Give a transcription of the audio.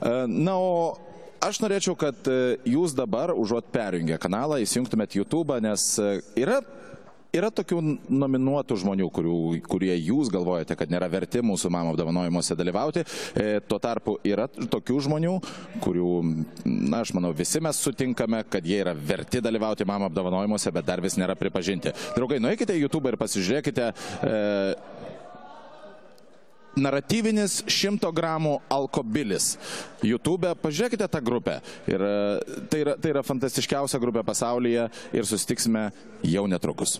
Na, o aš norėčiau, kad jūs dabar, užuot perjungę kanalą, įsijungtumėt YouTube, nes yra Yra tokių nominuotų žmonių, kurių, kurie jūs galvojate, kad nėra verti mūsų mamo apdovanojimuose dalyvauti. E, tuo tarpu yra tokių žmonių, kurių, na, aš manau, visi mes sutinkame, kad jie yra verti dalyvauti mamo apdovanojimuose, bet dar vis nėra pripažinti. Draugai, nueikite į YouTube ir pasižiūrėkite. E, naratyvinis 100 gramų alkobilis. YouTube, pažiūrėkite tą grupę. Ir tai yra, tai yra fantastiškiausia grupė pasaulyje ir susitiksime jau netrukus.